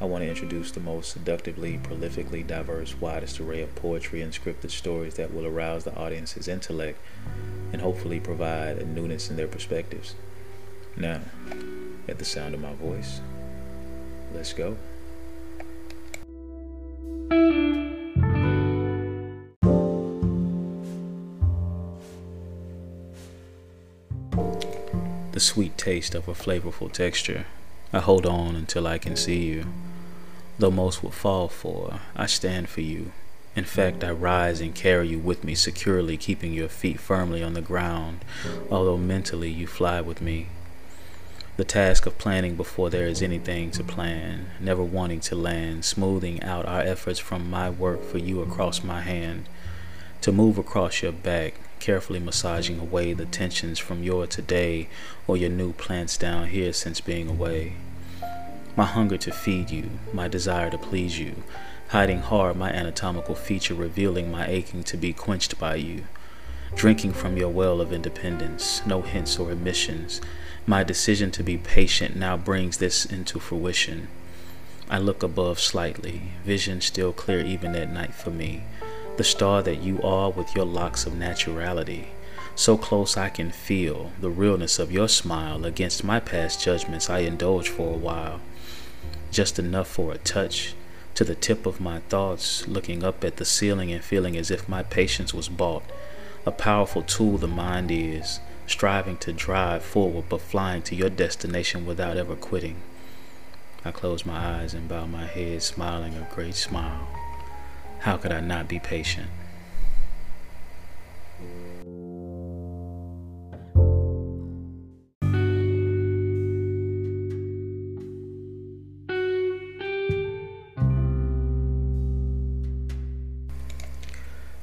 I want to introduce the most seductively, prolifically diverse, widest array of poetry and scripted stories that will arouse the audience's intellect and hopefully provide a newness in their perspectives. Now, at the sound of my voice, let's go. The sweet taste of a flavorful texture. I hold on until I can see you. Though most would fall for, I stand for you. In fact, I rise and carry you with me securely, keeping your feet firmly on the ground, although mentally you fly with me. The task of planning before there is anything to plan, never wanting to land, smoothing out our efforts from my work for you across my hand, to move across your back, carefully massaging away the tensions from your today or your new plants down here since being away my hunger to feed you, my desire to please you, hiding hard my anatomical feature, revealing my aching to be quenched by you. Drinking from your well of independence, no hints or omissions, my decision to be patient now brings this into fruition. I look above slightly, vision still clear even at night for me, the star that you are with your locks of naturality. So close I can feel the realness of your smile against my past judgments I indulge for a while just enough for a touch to the tip of my thoughts, looking up at the ceiling and feeling as if my patience was bought. A powerful tool the mind is, striving to drive forward but flying to your destination without ever quitting. I close my eyes and bow my head, smiling a great smile. How could I not be patient?